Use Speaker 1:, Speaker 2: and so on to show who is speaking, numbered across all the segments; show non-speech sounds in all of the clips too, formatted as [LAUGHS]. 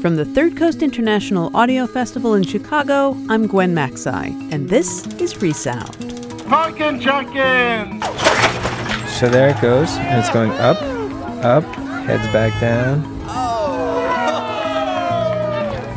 Speaker 1: From the Third Coast International Audio Festival in Chicago, I'm Gwen Macsai, and this is Resound.
Speaker 2: Pumpkin Chunkin!
Speaker 3: So there it goes, and it's going up, up, heads back down.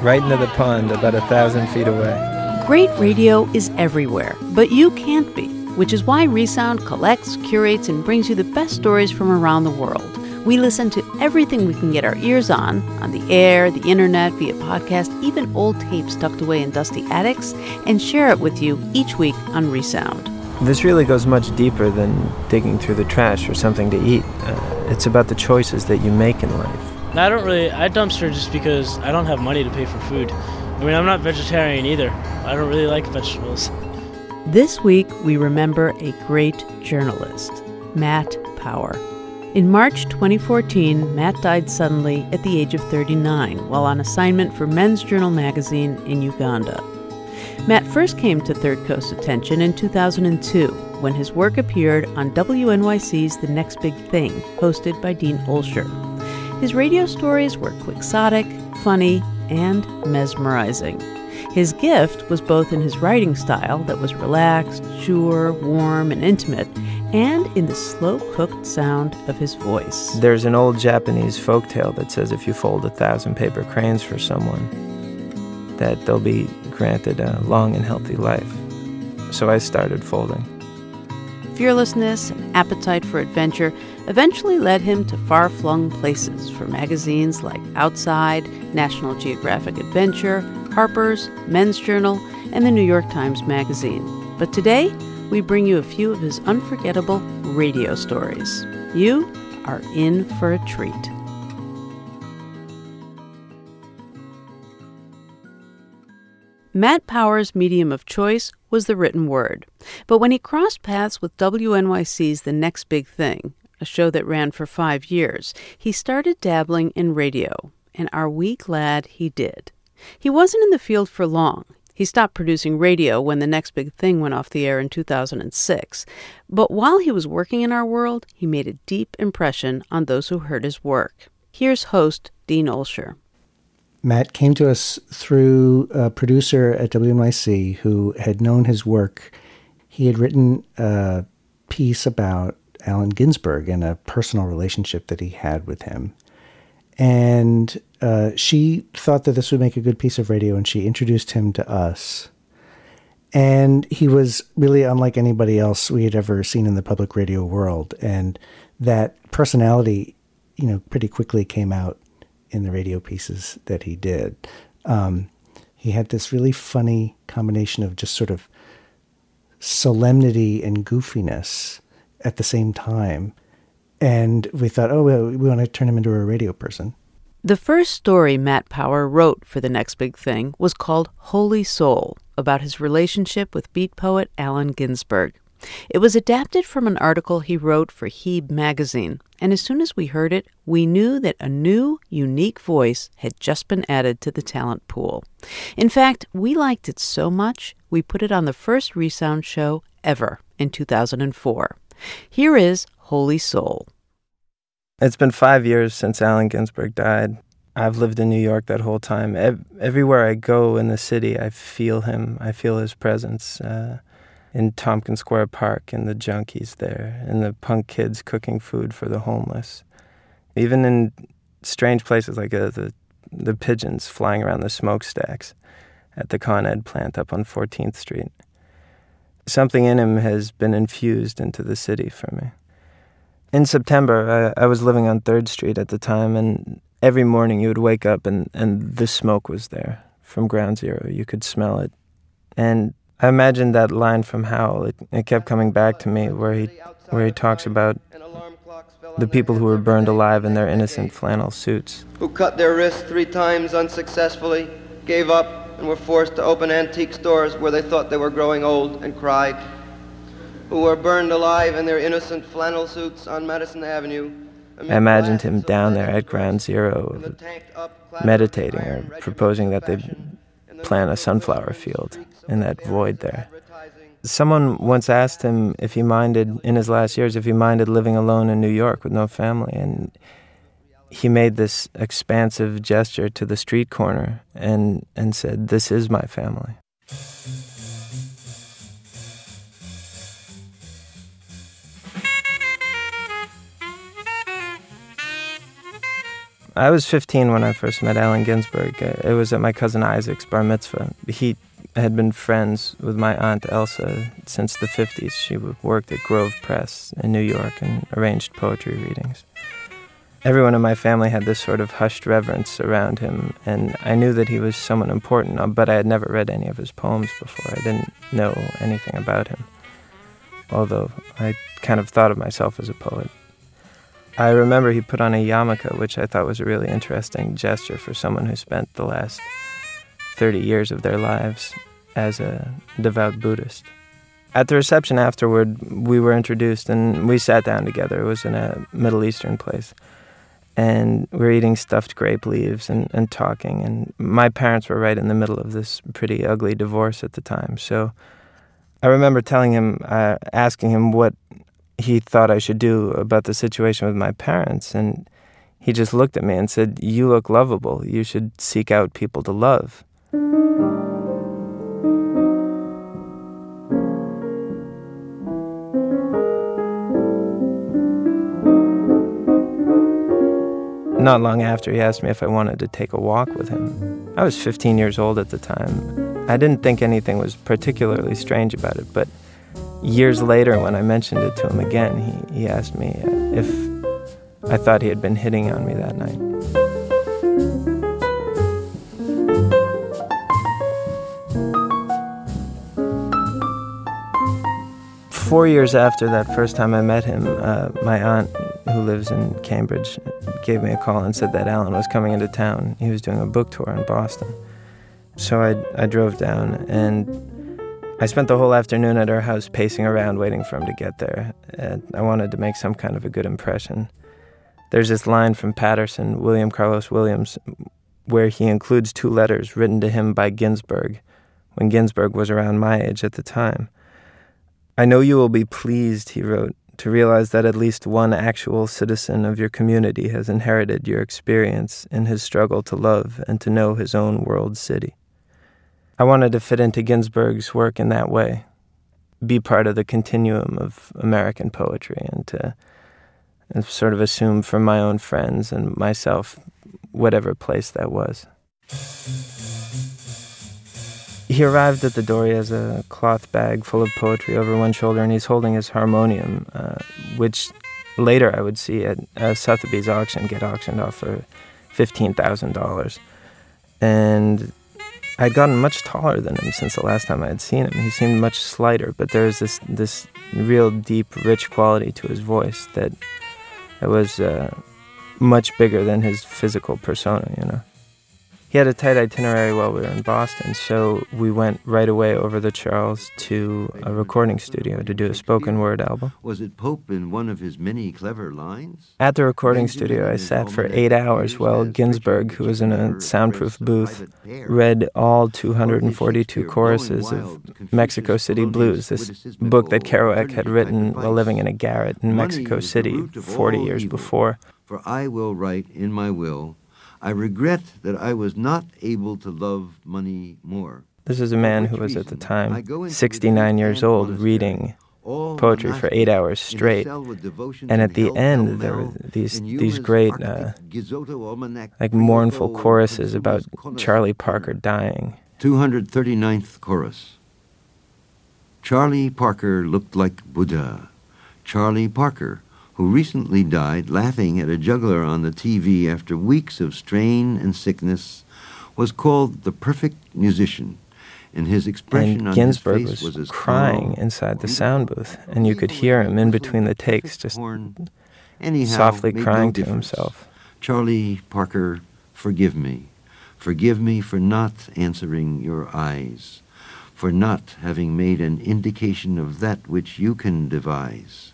Speaker 3: Right into the pond, about a thousand feet away.
Speaker 1: Great radio is everywhere, but you can't be, which is why Resound collects, curates, and brings you the best stories from around the world. We listen to everything we can get our ears on, on the air, the internet, via podcast, even old tapes tucked away in dusty attics, and share it with you each week on Resound.
Speaker 3: This really goes much deeper than digging through the trash for something to eat. Uh, it's about the choices that you make in life.
Speaker 4: I don't really, I dumpster just because I don't have money to pay for food. I mean, I'm not vegetarian either. I don't really like vegetables.
Speaker 1: This week, we remember a great journalist, Matt Power. In March 2014, Matt died suddenly at the age of 39 while on assignment for Men's Journal magazine in Uganda. Matt first came to Third Coast attention in 2002 when his work appeared on WNYC's The Next Big Thing, hosted by Dean Olsher. His radio stories were quixotic, funny, and mesmerizing. His gift was both in his writing style that was relaxed, sure, warm, and intimate, and in the slow cooked sound of his voice.
Speaker 3: There's an old Japanese folk tale that says if you fold a thousand paper cranes for someone, that they'll be granted a long and healthy life. So I started folding.
Speaker 1: Fearlessness and appetite for adventure eventually led him to far flung places for magazines like Outside, National Geographic Adventure, Harper's, Men's Journal, and the New York Times Magazine. But today, we bring you a few of his unforgettable radio stories. You are in for a treat. Matt Power's medium of choice was the written word. But when he crossed paths with WNYC's The Next Big Thing, a show that ran for five years, he started dabbling in radio. And are we glad he did? He wasn't in the field for long. He stopped producing radio when the next big thing went off the air in 2006. But while he was working in our world, he made a deep impression on those who heard his work. Here's host Dean Olsher.
Speaker 5: Matt came to us through a producer at WNYC who had known his work. He had written a piece about Allen Ginsberg and a personal relationship that he had with him. And uh, she thought that this would make a good piece of radio, and she introduced him to us. And he was really unlike anybody else we had ever seen in the public radio world. And that personality, you know, pretty quickly came out in the radio pieces that he did. Um, he had this really funny combination of just sort of solemnity and goofiness at the same time. And we thought, oh, well, we want to turn him into a radio person.
Speaker 1: The first story Matt Power wrote for the next big thing was called Holy Soul, about his relationship with beat poet Allen Ginsberg. It was adapted from an article he wrote for Heeb magazine, and as soon as we heard it, we knew that a new, unique voice had just been added to the talent pool. In fact, we liked it so much, we put it on the first Resound show ever in 2004. Here is Holy Soul.
Speaker 3: It's been five years since Allen Ginsberg died. I've lived in New York that whole time. Ev- everywhere I go in the city, I feel him. I feel his presence. Uh, in Tompkins Square Park and the junkies there and the punk kids cooking food for the homeless. Even in strange places like uh, the, the pigeons flying around the smokestacks at the Con Ed plant up on 14th Street. Something in him has been infused into the city for me. In September, I, I was living on 3rd Street at the time, and every morning you would wake up and, and the smoke was there from ground zero. You could smell it. And I imagined that line from Howl. It, it kept coming back to me where he, where he talks about the people who were burned alive in their innocent flannel suits.
Speaker 6: Who cut their wrists three times unsuccessfully, gave up, and were forced to open antique stores where they thought they were growing old and cried. Who were burned alive in their innocent flannel suits on Madison Avenue.
Speaker 3: I imagined him down there at ground zero, meditating or proposing that they plant a sunflower field in that void there. Someone once asked him if he minded, in his last years, if he minded living alone in New York with no family. And he made this expansive gesture to the street corner and, and said, This is my family. I was 15 when I first met Allen Ginsberg. It was at my cousin Isaac's bar mitzvah. He had been friends with my aunt Elsa since the 50s. She worked at Grove Press in New York and arranged poetry readings. Everyone in my family had this sort of hushed reverence around him, and I knew that he was someone important, uh, but I had never read any of his poems before. I didn't know anything about him, although I kind of thought of myself as a poet. I remember he put on a yarmulke, which I thought was a really interesting gesture for someone who spent the last 30 years of their lives as a devout Buddhist. At the reception afterward, we were introduced and we sat down together. It was in a Middle Eastern place. And we were eating stuffed grape leaves and, and talking. And my parents were right in the middle of this pretty ugly divorce at the time. So I remember telling him, uh, asking him what he thought I should do about the situation with my parents. And he just looked at me and said, You look lovable. You should seek out people to love. Not long after, he asked me if I wanted to take a walk with him. I was 15 years old at the time. I didn't think anything was particularly strange about it, but years later, when I mentioned it to him again, he, he asked me if I thought he had been hitting on me that night. Four years after that first time I met him, uh, my aunt, who lives in Cambridge, gave me a call and said that Allen was coming into town. He was doing a book tour in Boston. So I, I drove down and I spent the whole afternoon at her house pacing around waiting for him to get there. And I wanted to make some kind of a good impression. There's this line from Paterson, William Carlos Williams, where he includes two letters written to him by Ginsberg when Ginsberg was around my age at the time. I know you will be pleased, he wrote, to realize that at least one actual citizen of your community has inherited your experience in his struggle to love and to know his own world city. I wanted to fit into Ginsberg's work in that way, be part of the continuum of American poetry, and to and sort of assume for my own friends and myself whatever place that was. He arrived at the door. He has a cloth bag full of poetry over one shoulder, and he's holding his harmonium, uh, which later I would see at uh, Sotheby's auction get auctioned off for fifteen thousand dollars. And I'd gotten much taller than him since the last time I had seen him. He seemed much slighter, but there was this this real deep, rich quality to his voice that that was uh, much bigger than his physical persona. You know he had a tight itinerary while we were in Boston, so we went right away over the Charles to a recording studio to do a spoken word album.
Speaker 7: Was it Pope in one of his many clever lines?
Speaker 3: At the recording studio, I sat for eight hours while Ginsberg, who was in a soundproof booth, read all 242 choruses of Mexico City Blues, this book that Kerouac had written while living in a garret in Mexico City 40 years before.
Speaker 7: For I will write in my will I regret that I was not able to love money more.
Speaker 3: This is a man who was at the time 69 years old reading poetry for eight hours straight. And at the end, there were these, these great, uh, like mournful choruses about Charlie Parker dying.
Speaker 7: 239th chorus. Charlie Parker looked like Buddha. Charlie Parker who recently died laughing at a juggler on the TV after weeks of strain and sickness, was called the perfect musician. And his expression
Speaker 3: and
Speaker 7: on
Speaker 3: Ginsberg
Speaker 7: his face
Speaker 3: was,
Speaker 7: was, as
Speaker 3: crying
Speaker 7: calm,
Speaker 3: inside the sound booth, and you could hear him in between the takes, just
Speaker 7: Anyhow,
Speaker 3: softly crying
Speaker 7: no
Speaker 3: to himself.
Speaker 7: Charlie Parker, forgive me. Forgive me for not answering your eyes, for not having made an indication of that which you can devise.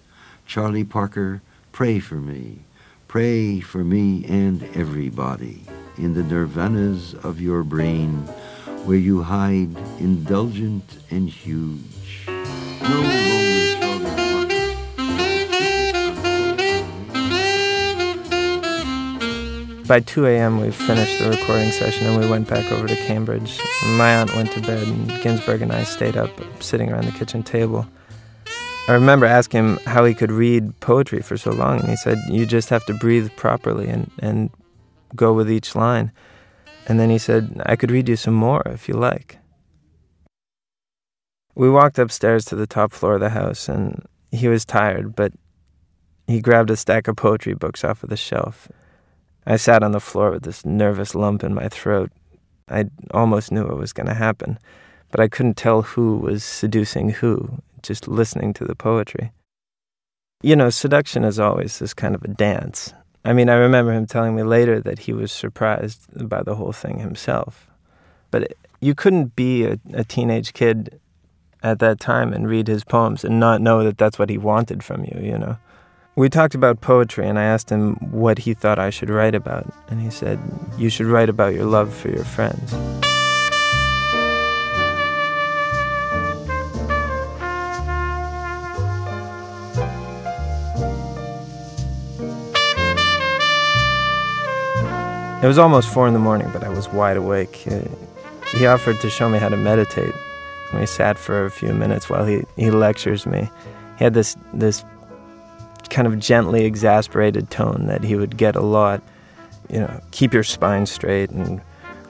Speaker 7: Charlie Parker, pray for me. Pray for me and everybody in the nirvanas of your brain where you hide indulgent and huge. No.
Speaker 3: By 2 a.m., we finished the recording session and we went back over to Cambridge. My aunt went to bed, and Ginsberg and I stayed up, sitting around the kitchen table. I remember asking him how he could read poetry for so long, and he said, You just have to breathe properly and, and go with each line. And then he said, I could read you some more if you like. We walked upstairs to the top floor of the house, and he was tired, but he grabbed a stack of poetry books off of the shelf. I sat on the floor with this nervous lump in my throat. I almost knew it was going to happen, but I couldn't tell who was seducing who, just listening to the poetry. You know, seduction is always this kind of a dance. I mean, I remember him telling me later that he was surprised by the whole thing himself. But it, you couldn't be a, a teenage kid at that time and read his poems and not know that that's what he wanted from you, you know. We talked about poetry, and I asked him what he thought I should write about. And he said, You should write about your love for your friends. It was almost four in the morning, but I was wide awake. He offered to show me how to meditate. We sat for a few minutes while he, he lectures me. He had this, this kind of gently exasperated tone that he would get a lot. You know, keep your spine straight and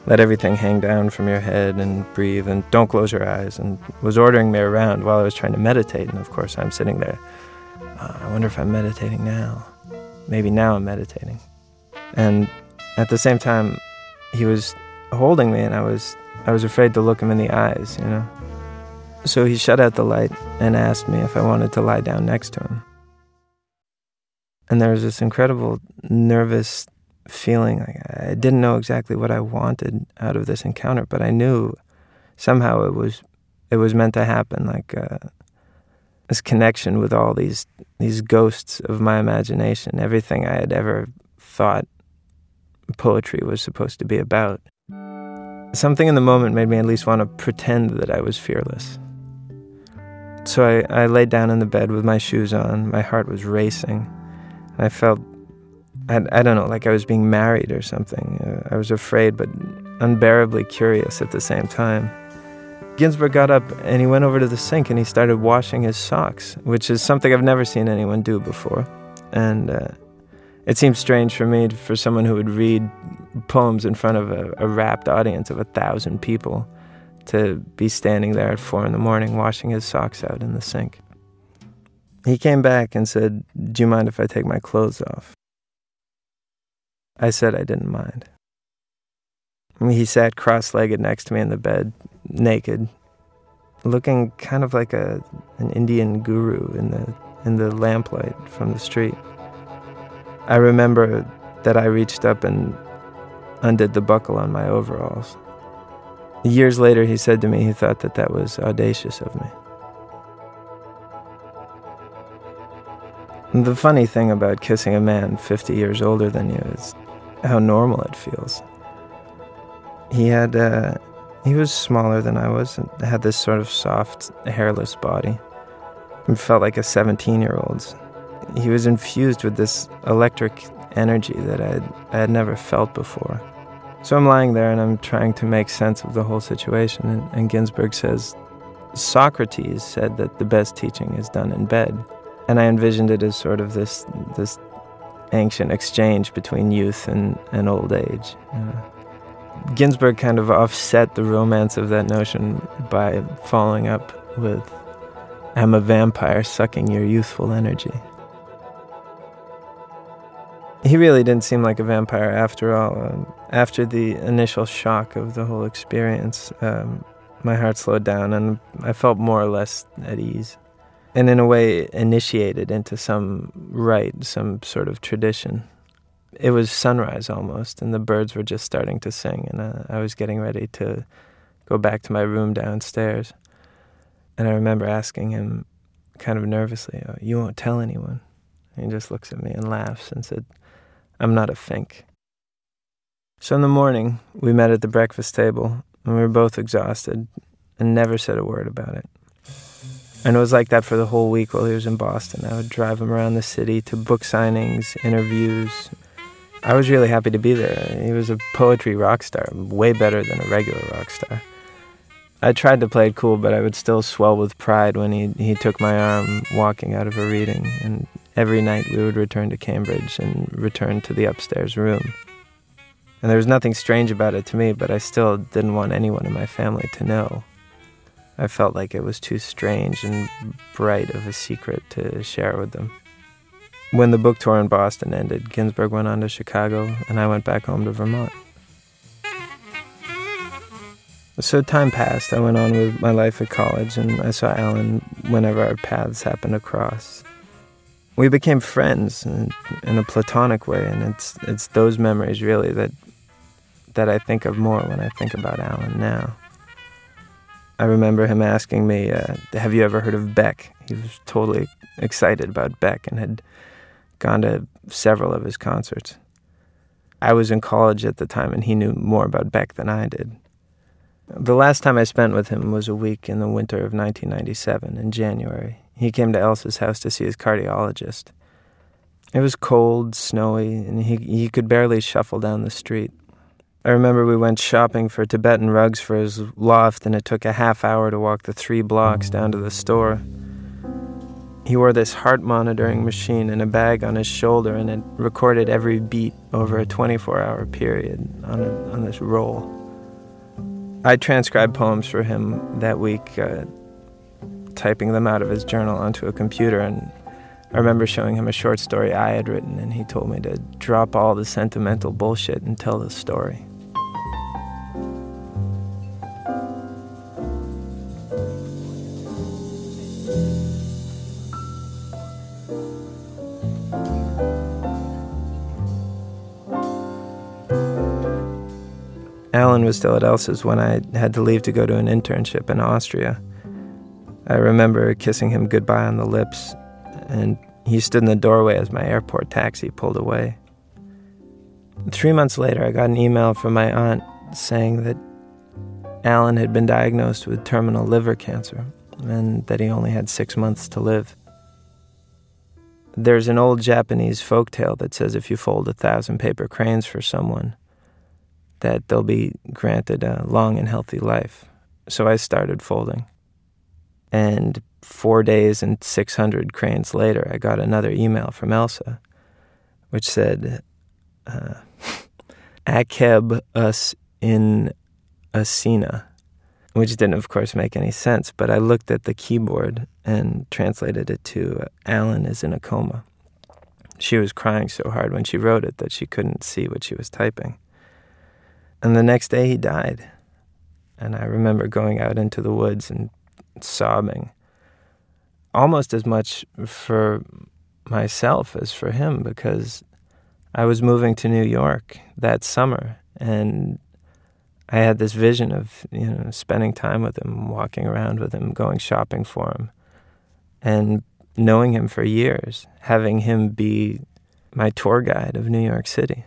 Speaker 3: let everything hang down from your head and breathe and don't close your eyes and was ordering me around while I was trying to meditate. And of course, I'm sitting there. Uh, I wonder if I'm meditating now. Maybe now I'm meditating. And at the same time, he was holding me and I was I was afraid to look him in the eyes, you know. So he shut out the light and asked me if I wanted to lie down next to him. And there was this incredible nervous feeling. Like I didn't know exactly what I wanted out of this encounter, but I knew somehow it was it was meant to happen. Like uh, this connection with all these these ghosts of my imagination, everything I had ever thought poetry was supposed to be about. Something in the moment made me at least want to pretend that I was fearless. So I, I laid down in the bed with my shoes on. My heart was racing. I felt, I, I don't know, like I was being married or something. Uh, I was afraid, but unbearably curious at the same time. Ginsberg got up and he went over to the sink and he started washing his socks, which is something I've never seen anyone do before. And uh, it seems strange for me, for someone who would read poems in front of a, a rapt audience of a thousand people, to be standing there at four in the morning washing his socks out in the sink. He came back and said, Do you mind if I take my clothes off? I said I didn't mind. He sat cross legged next to me in the bed, naked, looking kind of like a, an Indian guru in the, in the lamplight from the street. I remember that I reached up and undid the buckle on my overalls. Years later, he said to me he thought that that was audacious of me. The funny thing about kissing a man 50 years older than you is how normal it feels. He had, uh, he was smaller than I was and had this sort of soft, hairless body. It felt like a 17 year old's. He was infused with this electric energy that I had, I had never felt before. So I'm lying there and I'm trying to make sense of the whole situation. And, and Ginsberg says, Socrates said that the best teaching is done in bed. And I envisioned it as sort of this this ancient exchange between youth and, and old age. Uh, Ginsberg kind of offset the romance of that notion by following up with I'm a vampire sucking your youthful energy. He really didn't seem like a vampire after all. Um, after the initial shock of the whole experience, um, my heart slowed down and I felt more or less at ease and in a way initiated into some rite, some sort of tradition. It was sunrise almost, and the birds were just starting to sing, and uh, I was getting ready to go back to my room downstairs. And I remember asking him, kind of nervously, oh, You won't tell anyone? And he just looks at me and laughs and said, I'm not a fink. So in the morning, we met at the breakfast table, and we were both exhausted and never said a word about it. And it was like that for the whole week while he was in Boston. I would drive him around the city to book signings, interviews, I was really happy to be there. He was a poetry rock star, way better than a regular rock star. I tried to play it cool, but I would still swell with pride when he, he took my arm walking out of a reading. And every night we would return to Cambridge and return to the upstairs room. And there was nothing strange about it to me, but I still didn't want anyone in my family to know. I felt like it was too strange and bright of a secret to share with them. When the book tour in Boston ended, Ginsberg went on to Chicago, and I went back home to Vermont. So time passed. I went on with my life at college, and I saw Allen whenever our paths happened to cross. We became friends in, in a platonic way, and it's it's those memories really that that I think of more when I think about Allen now. I remember him asking me, uh, "Have you ever heard of Beck?" He was totally excited about Beck and had gone to several of his concerts. I was in college at the time, and he knew more about Beck than I did. The last time I spent with him was a week in the winter of 1997, in January. He came to Elsa's house to see his cardiologist. It was cold, snowy, and he, he could barely shuffle down the street. I remember we went shopping for Tibetan rugs for his loft, and it took a half hour to walk the three blocks down to the store. He wore this heart monitoring machine in a bag on his shoulder, and it recorded every beat over a 24 hour period on, a, on this roll. I transcribed poems for him that week, uh, typing them out of his journal onto a computer, and I remember showing him a short story I had written, and he told me to drop all the sentimental bullshit and tell the story. Allen was still at Elsa's when I had to leave to go to an internship in Austria. I remember kissing him goodbye on the lips, and he stood in the doorway as my airport taxi pulled away. Three months later, I got an email from my aunt saying that Allen had been diagnosed with terminal liver cancer and that he only had six months to live. There's an old Japanese folk tale that says if you fold a thousand paper cranes for someone, that they'll be granted a long and healthy life. So I started folding. And four days and 600 cranes later, I got another email from Elsa, which said, uh, [LAUGHS] Akeb us in Asina, which didn't, of course, make any sense, but I looked at the keyboard and translated it to Allen is in a coma. She was crying so hard when she wrote it that she couldn't see what she was typing. And the next day he died. And I remember going out into the woods and sobbing, almost as much for myself as for him, because I was moving to New York that summer and I had this vision of, you know, spending time with him, walking around with him, going shopping for him, and knowing him for years, having him be my tour guide of New York City.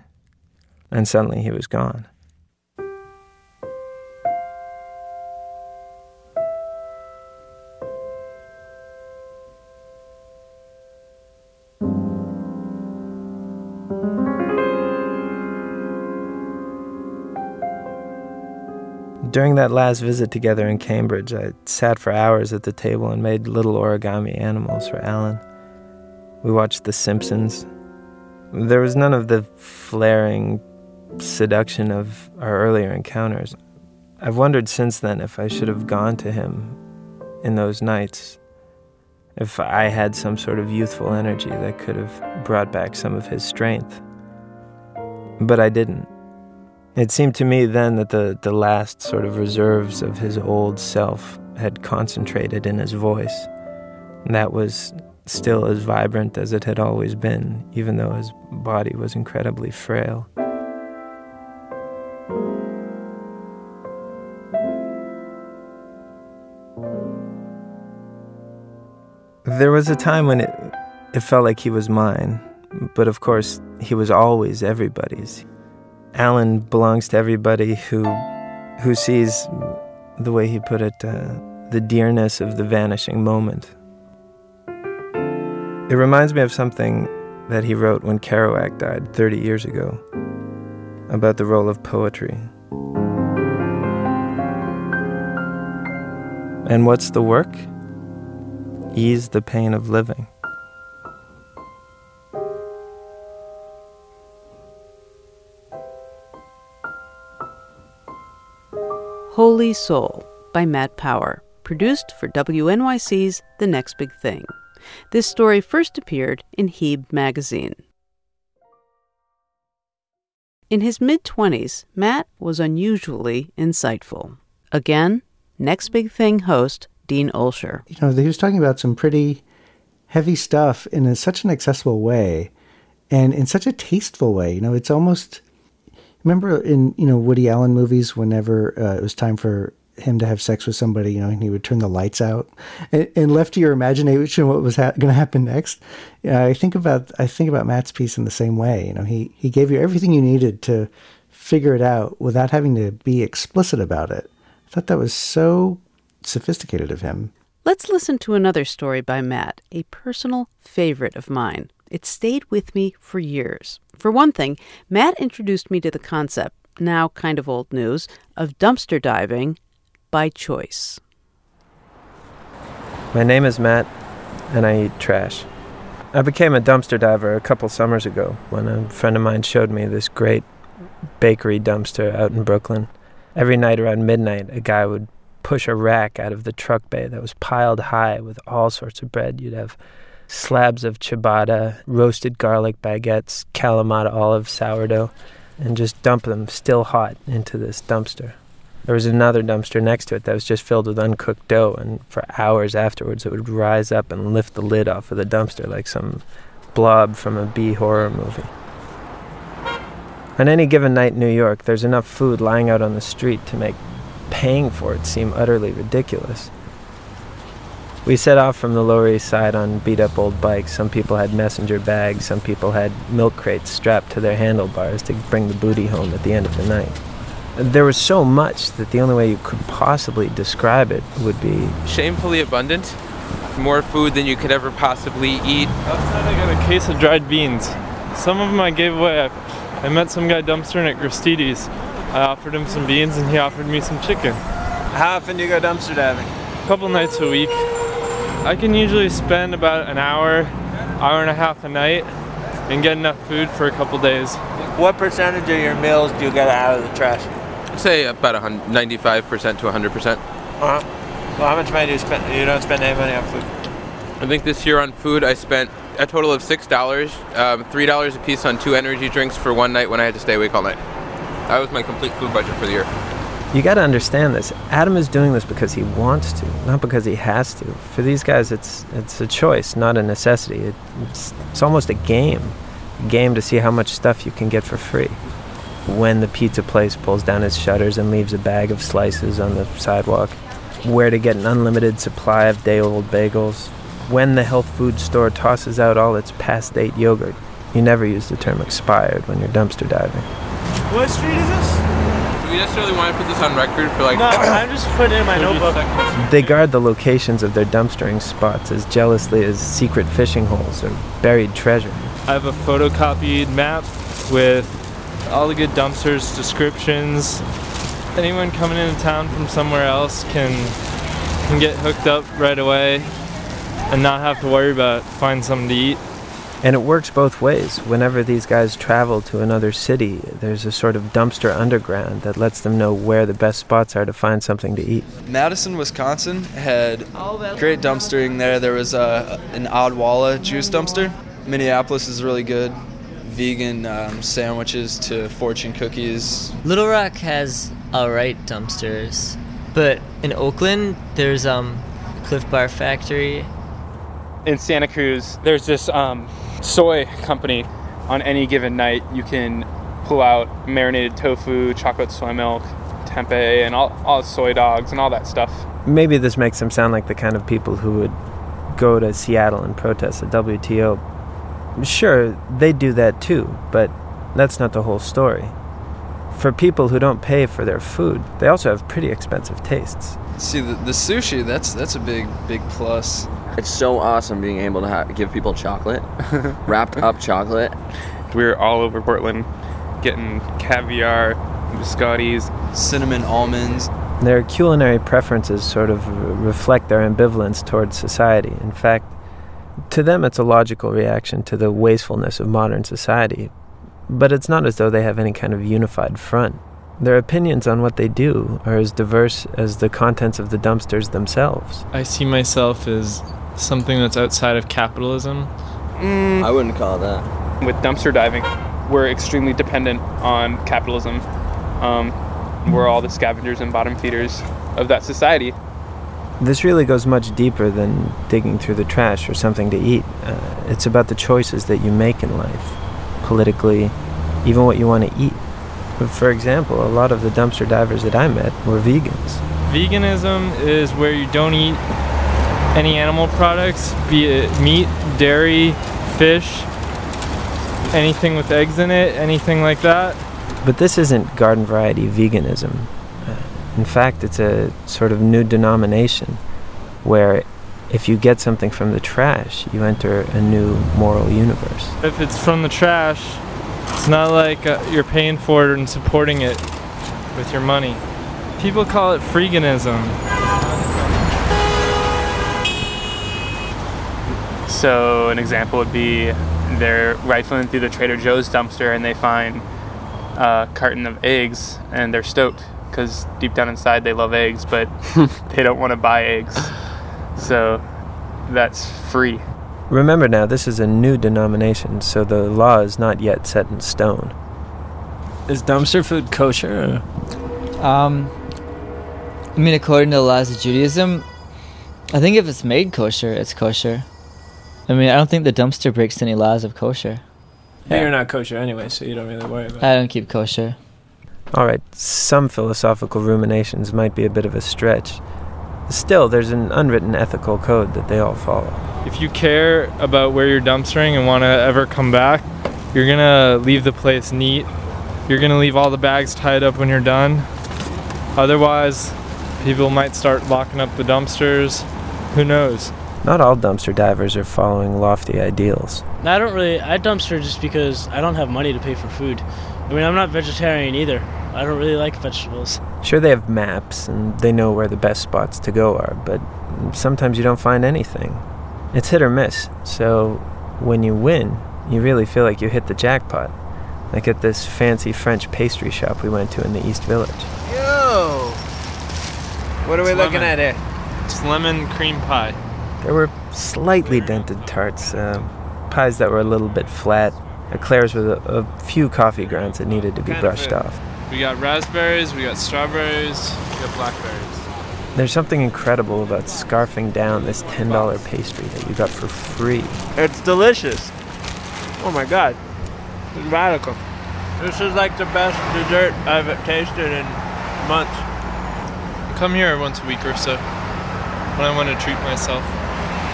Speaker 3: And suddenly he was gone. During that last visit together in Cambridge, I sat for hours at the table and made little origami animals for Allen. We watched The Simpsons. There was none of the flaring seduction of our earlier encounters. I've wondered since then if I should have gone to him in those nights, if I had some sort of youthful energy that could have brought back some of his strength. But I didn't. It seemed to me then that the, the last sort of reserves of his old self had concentrated in his voice. And that was still as vibrant as it had always been, even though his body was incredibly frail. There was a time when it, it felt like he was mine, but of course, he was always everybody's. Allen belongs to everybody who who sees the way he put it uh, the dearness of the vanishing moment. It reminds me of something that he wrote when Kerouac died 30 years ago about the role of poetry. And what's the work? Ease the pain of living.
Speaker 1: Holy Soul by Matt Power, produced for WNYC's The Next Big Thing. This story first appeared in Heeb magazine. In his mid 20s, Matt was unusually insightful. Again, Next Big Thing host Dean Olsher.
Speaker 5: You know, he was talking about some pretty heavy stuff in a, such an accessible way and in such a tasteful way. You know, it's almost remember in you know Woody Allen movies whenever uh, it was time for him to have sex with somebody, you know, and he would turn the lights out, and, and left to your imagination what was ha- going to happen next. I think about I think about Matt's piece in the same way. You know, he he gave you everything you needed to figure it out without having to be explicit about it. I thought that was so sophisticated of him.
Speaker 1: Let's listen to another story by Matt, a personal favorite of mine. It stayed with me for years. For one thing, Matt introduced me to the concept, now kind of old news, of dumpster diving by choice.
Speaker 3: My name is Matt, and I eat trash. I became a dumpster diver a couple summers ago when a friend of mine showed me this great bakery dumpster out in Brooklyn. Every night around midnight, a guy would push a rack out of the truck bay that was piled high with all sorts of bread. You'd have slabs of ciabatta, roasted garlic baguettes, Kalamata olive sourdough, and just dump them still hot into this dumpster. There was another dumpster next to it that was just filled with uncooked dough, and for hours afterwards it would rise up and lift the lid off of the dumpster like some blob from a B horror movie. On any given night in New York, there's enough food lying out on the street to make paying for it seem utterly ridiculous. We set off from the Lower East Side on beat up old bikes. Some people had messenger bags, some people had milk crates strapped to their handlebars to bring the booty home at the end of the night. There was so much that the only way you could possibly describe it would be
Speaker 8: shamefully abundant. More food than you could ever possibly eat.
Speaker 9: Outside, I got a case of dried beans. Some of them I gave away. I, I met some guy dumpstering at Gristedes. I offered him some beans and he offered me some chicken.
Speaker 3: How often do you go dumpster diving?
Speaker 9: A couple nights a week. I can usually spend about an hour, hour and a half a night and get enough food for a couple days.
Speaker 3: What percentage of your meals do you get out of the trash?
Speaker 8: Say about 95% to 100%.
Speaker 3: Uh-huh. Well, how much money do you spend? You don't spend any money on food.
Speaker 8: I think this year on food I spent a total of six dollars, um, three dollars a piece on two energy drinks for one night when I had to stay awake all night. That was my complete food budget for the year.
Speaker 3: You got to understand this. Adam is doing this because he wants to, not because he has to. For these guys, it's it's a choice, not a necessity. It, it's it's almost a game, a game to see how much stuff you can get for free. When the pizza place pulls down its shutters and leaves a bag of slices on the sidewalk, where to get an unlimited supply of day-old bagels, when the health food store tosses out all its past-date yogurt. You never use the term expired when you're dumpster diving.
Speaker 9: What street is this?
Speaker 8: Do we necessarily want to put this on record for like?
Speaker 9: No, I'm just putting it in my notebook.
Speaker 3: They guard the locations of their dumpstering spots as jealously as secret fishing holes or buried treasure.
Speaker 9: I have a photocopied map with all the good dumpsters, descriptions. Anyone coming into town from somewhere else can can get hooked up right away and not have to worry about finding something to eat.
Speaker 3: And it works both ways. Whenever these guys travel to another city, there's a sort of dumpster underground that lets them know where the best spots are to find something to eat.
Speaker 10: Madison, Wisconsin had great dumpstering there. There was uh, an Odwalla juice dumpster. Minneapolis is really good. Vegan um, sandwiches to fortune cookies.
Speaker 11: Little Rock has alright dumpsters, but in Oakland there's um Clif Bar Factory.
Speaker 12: In Santa Cruz, there's this um, soy company. On any given night, you can pull out marinated tofu, chocolate soy milk, tempeh, and all, all soy dogs and all that stuff.
Speaker 3: Maybe this makes them sound like the kind of people who would go to Seattle and protest the WTO. Sure, they do that too, but that's not the whole story. for people who don't pay for their food, they also have pretty expensive tastes.
Speaker 10: See the, the sushi, that's that's a big big plus.
Speaker 13: It's so awesome being able to ha- give people chocolate, [LAUGHS] wrapped up [LAUGHS] chocolate.
Speaker 12: We were all over Portland getting caviar, biscottis,
Speaker 10: cinnamon almonds.
Speaker 3: Their culinary preferences sort of reflect their ambivalence towards society. In fact, to them, it's a logical reaction to the wastefulness of modern society, but it's not as though they have any kind of unified front. Their opinions on what they do are as diverse as the contents of the dumpsters themselves.
Speaker 9: I see myself as something that's outside of capitalism.
Speaker 13: Mm. I wouldn't call it that.
Speaker 12: With dumpster diving, we're extremely dependent on capitalism. Um, we're all the scavengers and bottom feeders of that society.
Speaker 3: This really goes much deeper than digging through the trash for something to eat. Uh, it's about the choices that you make in life, politically, even what you want to eat. For example, a lot of the dumpster divers that I met were vegans.
Speaker 9: Veganism is where you don't eat any animal products, be it meat, dairy, fish, anything with eggs in it, anything like that.
Speaker 3: But this isn't garden variety veganism. In fact, it's a sort of new denomination where if you get something from the trash, you enter a new moral universe.
Speaker 9: If it's from the trash, it's not like uh, you're paying for it and supporting it with your money. People call it freeganism.
Speaker 12: So, an example would be they're rifling through the Trader Joe's dumpster and they find a carton of eggs and they're stoked because deep down inside they love eggs, but [LAUGHS] they don't want to buy eggs. So, that's free.
Speaker 3: Remember now, this is a new denomination, so the law is not yet set in stone.
Speaker 14: Is dumpster food kosher?
Speaker 15: Um, I mean, according to the laws of Judaism, I think if it's made kosher, it's kosher. I mean, I don't think the dumpster breaks any laws of kosher.
Speaker 14: Yeah. You're not kosher anyway, so you don't really worry about it.
Speaker 15: I don't keep kosher.
Speaker 3: All right, some philosophical ruminations might be a bit of a stretch. Still, there's an unwritten ethical code that they all follow.
Speaker 9: If you care about where you're dumpstering and want to ever come back, you're going to leave the place neat. You're going to leave all the bags tied up when you're done. Otherwise, people might start locking up the dumpsters. Who knows?
Speaker 3: Not all dumpster divers are following lofty ideals.
Speaker 4: I don't really. I dumpster just because I don't have money to pay for food. I mean, I'm not vegetarian either. I don't really like vegetables.
Speaker 3: Sure, they have maps and they know where the best spots to go are, but sometimes you don't find anything. It's hit or miss, so when you win, you really feel like you hit the jackpot. Like at this fancy French pastry shop we went to in the East Village.
Speaker 14: Yo! What are we
Speaker 9: It's
Speaker 14: looking
Speaker 9: lemon.
Speaker 14: at here?
Speaker 9: It's lemon cream pie.
Speaker 3: There were slightly dented tarts, uh, pies that were a little bit flat, eclairs with a, a few coffee grounds that needed to be
Speaker 9: Kind of
Speaker 3: brushed
Speaker 9: it.
Speaker 3: off.
Speaker 9: We got raspberries, we got strawberries, we got blackberries.
Speaker 3: There's something incredible about scarfing down this $10 pastry that you got for free.
Speaker 14: It's delicious. Oh my god. It's radical. This is like the best dessert I've tasted in months.
Speaker 9: I Come here once a week or so when I want to treat myself.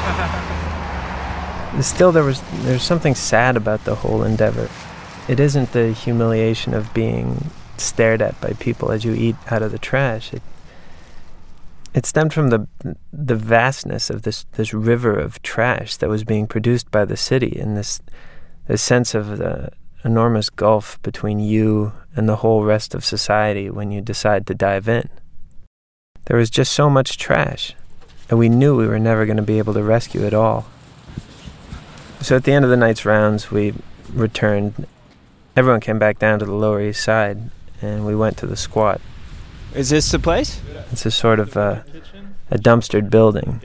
Speaker 9: [LAUGHS]
Speaker 3: Still, there was there's something sad about the whole endeavor. It isn't the humiliation of being stared at by people as you eat out of the trash. It it stemmed from the the vastness of this this river of trash that was being produced by the city, and this this sense of the enormous gulf between you and the whole rest of society when you decide to dive in. There was just so much trash, and we knew we were never going to be able to rescue it all. So at the end of the night's rounds, we returned. Everyone came back down to the Lower East Side, and we went to the squat.
Speaker 14: Is this the place?
Speaker 3: It's a sort of uh, a dumpstered building,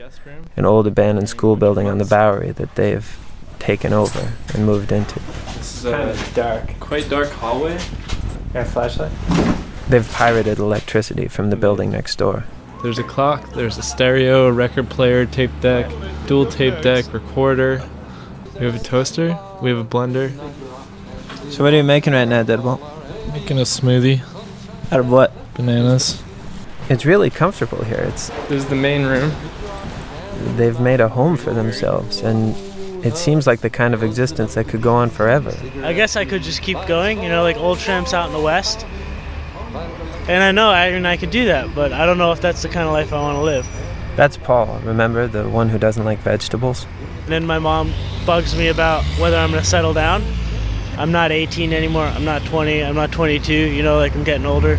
Speaker 3: an old abandoned school building on the Bowery that they've taken over and moved into.
Speaker 9: This is a kind of dark, quite dark hallway.
Speaker 3: Got a flashlight? They've pirated electricity from the building next door.
Speaker 9: There's a clock, there's a stereo, a record player, tape deck, dual tape deck, recorder. We have a toaster, we have a blender.
Speaker 14: So what are you making right now, Deadbolt?
Speaker 9: Making a smoothie.
Speaker 14: Out of what?
Speaker 9: Bananas.
Speaker 3: It's really comfortable here. It's
Speaker 9: This is the main room.
Speaker 3: they've made a home for themselves, and it seems like the kind of existence that could go on forever.
Speaker 4: I guess I could just keep going, you know, like old tramps out in the west. And I know I, and I could do that, but I don't know if that's the kind of life I want to live.
Speaker 3: That's Paul, remember, the one who doesn't like vegetables?
Speaker 4: And then my mom bugs me about whether I'm going to settle down. I'm not 18 anymore. I'm not 20. I'm not 22. You know, like I'm getting older.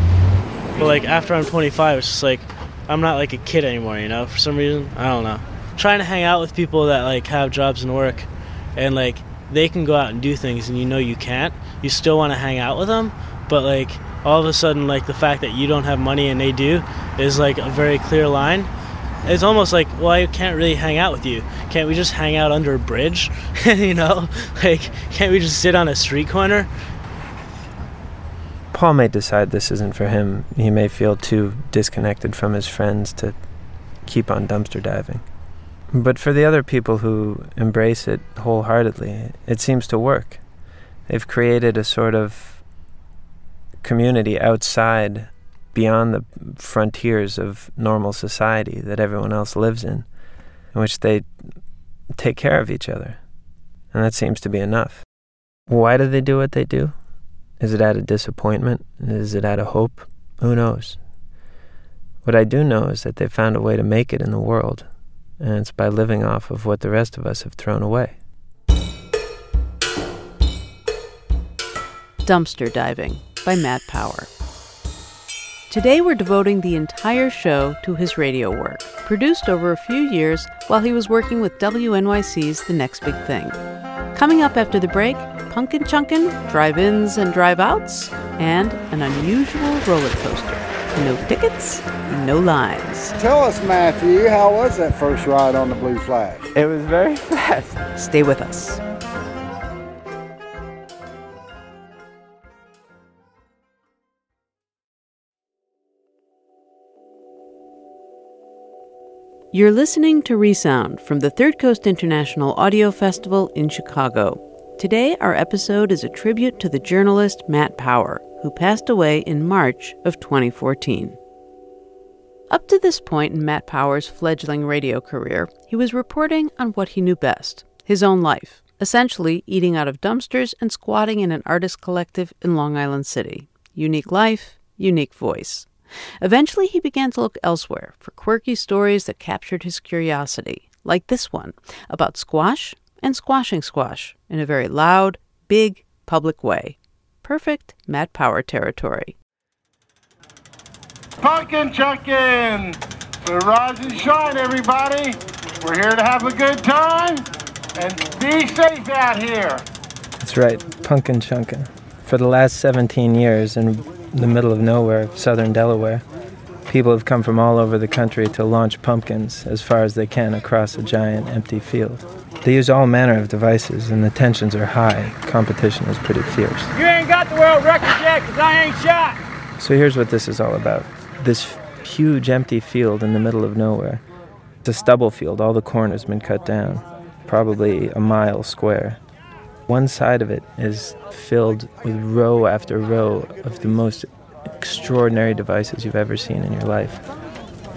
Speaker 4: But like after I'm 25, it's just like I'm not like a kid anymore. You know, for some reason, I don't know. Trying to hang out with people that like have jobs and work, and like they can go out and do things, and you know you can't. You still want to hang out with them, but like all of a sudden, like the fact that you don't have money and they do is like a very clear line. It's almost like, well, I can't really hang out with you. Can't we just hang out under a bridge? [LAUGHS] you know, like can't we just sit on a street corner?
Speaker 3: Paul may decide this isn't for him. He may feel too disconnected from his friends to keep on dumpster diving. But for the other people who embrace it wholeheartedly, it seems to work. They've created a sort of community outside, beyond the frontiers of normal society that everyone else lives in, in which they take care of each other. And that seems to be enough. Why do they do what they do? Is it out of disappointment? Is it out of hope? Who knows? What I do know is that they found a way to make it in the world, and it's by living off of what the rest of us have thrown away.
Speaker 1: Dumpster Diving by Matt Power. Today we're devoting the entire show to his radio work, produced over a few years while he was working with WNYC's The Next Big Thing. Coming up after the break, Punkin Chunkin, drive ins and drive outs, and an unusual roller coaster. No tickets, no lines.
Speaker 16: Tell us, Matthew, how was that first ride on the Blue Flash?
Speaker 3: It was very [LAUGHS] fast.
Speaker 1: Stay with us. You're listening to Resound from the Third Coast International Audio Festival in Chicago. Today, our episode is a tribute to the journalist Matt Power, who passed away in March of 2014. Up to this point in Matt Power's fledgling radio career, he was reporting on what he knew best his own life, essentially eating out of dumpsters and squatting in an artist collective in Long Island City. Unique life, unique voice. Eventually, he began to look elsewhere for quirky stories that captured his curiosity, like this one about squash and squashing squash in a very loud, big, public way. Perfect Matt Power territory.
Speaker 2: Punkin Chunkin! So rise and shine, everybody. We're here to have a good time and be safe out here.
Speaker 3: That's right, Punkin Chunkin. For the last 17 years, in the middle of nowhere, southern Delaware, people have come from all over the country to launch pumpkins as far as they can across a giant empty field. They use all manner of devices, and the tensions are high. Competition is pretty fierce.
Speaker 14: You ain't got the world record yet, cause I ain't shot.
Speaker 3: So here's what this is all about this huge empty field in the middle of nowhere. It's a stubble field, all the corn has been cut down, probably a mile square. One side of it is filled with row after row of the most extraordinary devices you've ever seen in your life.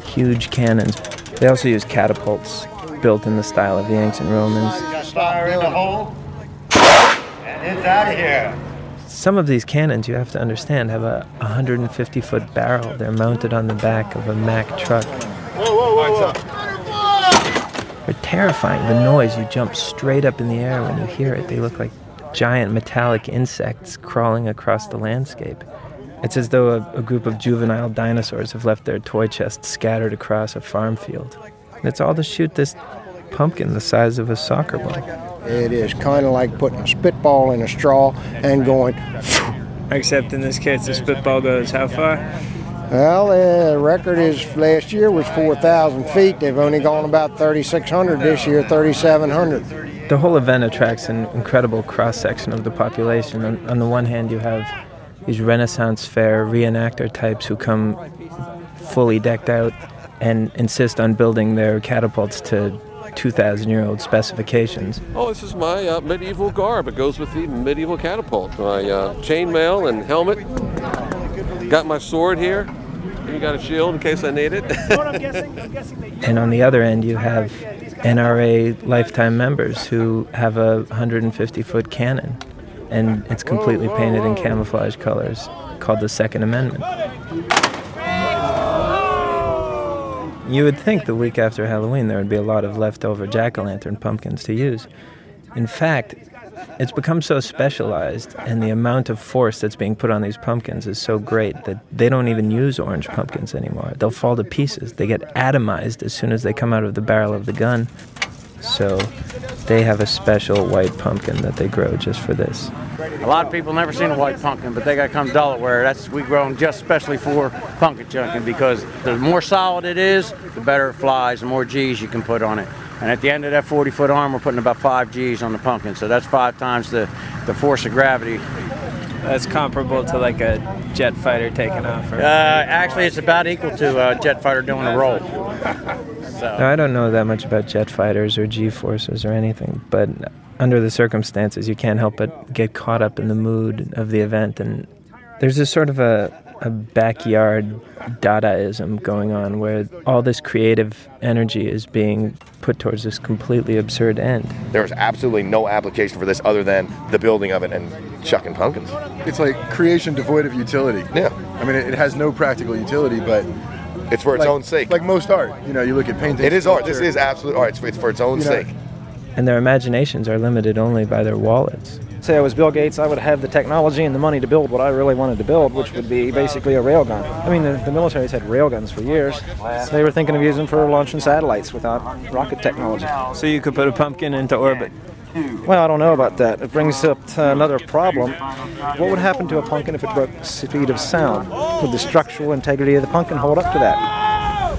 Speaker 3: Huge cannons. They also use catapults built in the style of the ancient Romans. Some of these cannons, you have to understand, have a 150 foot barrel. They're mounted on the back of a Mack truck.
Speaker 2: Whoa, whoa, whoa, whoa.
Speaker 3: They're terrifying. The noise, you jump straight up in the air when you hear it. They look like giant metallic insects crawling across the landscape. It's as though a, a group of juvenile dinosaurs have left their toy chests scattered across a farm field. And it's all to shoot this pumpkin the size of a soccer ball.
Speaker 16: It is kind of like putting a spitball in a straw and going.
Speaker 17: Except in this case, the spitball goes how far?
Speaker 16: Well, the record is last year was 4,000 feet. They've only gone about 3,600 this year, 3,700.
Speaker 3: The whole event attracts an incredible cross section of the population. On, on the one hand, you have these Renaissance fair reenactor types who come fully decked out and insist on building their catapults to 2,000 year old specifications.
Speaker 18: Oh, this is my uh, medieval garb. It goes with the medieval catapult. My uh, chainmail and helmet. Got my sword here. You got a shield in case I need it. [LAUGHS]
Speaker 3: and on the other end, you have NRA lifetime members who have a 150 foot cannon, and it's completely painted in camouflage colors called the Second Amendment. You would think the week after Halloween there would be a lot of leftover jack o' lantern pumpkins to use. In fact, it's become so specialized, and the amount of force that's being put on these pumpkins is so great that they don't even use orange pumpkins anymore. They'll fall to pieces. They get atomized as soon as they come out of the barrel of the gun. So they have a special white pumpkin that they grow just for this.
Speaker 19: A lot of people never seen a white pumpkin, but they got to come Delaware. That's we grow them just specially for pumpkin chunking because the more solid it is, the better it flies, the more G's you can put on it. And at the end of that 40 foot arm, we're putting about five G's on the pumpkin. So that's five times the, the force of gravity.
Speaker 17: That's comparable to like a jet fighter taking off. Or...
Speaker 19: Uh, actually, it's about equal to a jet fighter doing a roll. [LAUGHS] So.
Speaker 3: Now, I don't know that much about jet fighters or G forces or anything, but under the circumstances, you can't help but get caught up in the mood of the event. And there's a sort of a, a backyard Dadaism going on where all this creative energy is being put towards this completely absurd end.
Speaker 20: There's absolutely no application for this other than the building of it and chucking pumpkins.
Speaker 21: It's like creation devoid of utility.
Speaker 20: Yeah.
Speaker 21: I mean, it, it has no practical utility, but
Speaker 20: it's for its
Speaker 21: like,
Speaker 20: own sake.
Speaker 21: Like most art, you know, you look at painting.
Speaker 20: It is art. This is absolute art. It's, it's for its own
Speaker 21: You know,
Speaker 20: sake.
Speaker 3: And their imaginations are limited only by their wallets.
Speaker 22: Say I was Bill Gates, I would have the technology and the money to build what I really wanted to build, which would be basically a railgun. I mean, the, the military's had railguns for years. They were thinking of using them for launching satellites without rocket technology.
Speaker 17: So you could put a pumpkin into orbit.
Speaker 22: Well, I don't know about that. It brings up uh, another problem. What would happen to a pumpkin if it broke the speed of sound? Would the structural integrity of the pumpkin hold up to that?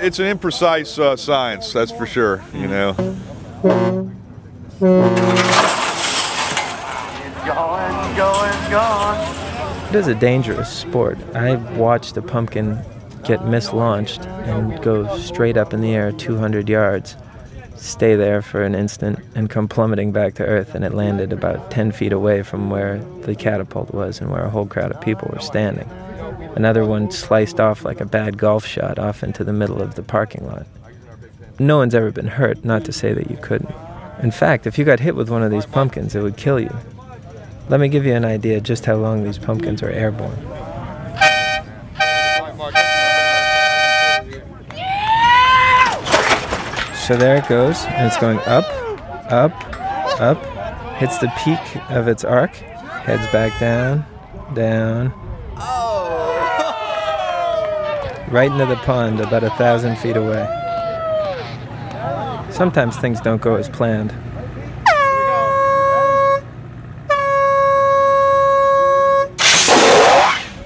Speaker 23: It's an imprecise uh, science, that's for sure. You know.
Speaker 2: Going,
Speaker 3: It is a dangerous sport. I watched a pumpkin get mislaunched and go straight up in the air 200 yards, stay there for an instant, and come plummeting back to earth. And it landed about 10 feet away from where the catapult was and where a whole crowd of people were standing. Another one sliced off like a bad golf shot off into the middle of the parking lot. No one's ever been hurt, not to say that you couldn't. In fact, if you got hit with one of these pumpkins, it would kill you. Let me give you an idea just how long these pumpkins are airborne. So there it goes, and it's going up, up, up, hits the peak of its arc, heads back down, down, right into the pond about a thousand feet away. Sometimes things don't go as planned.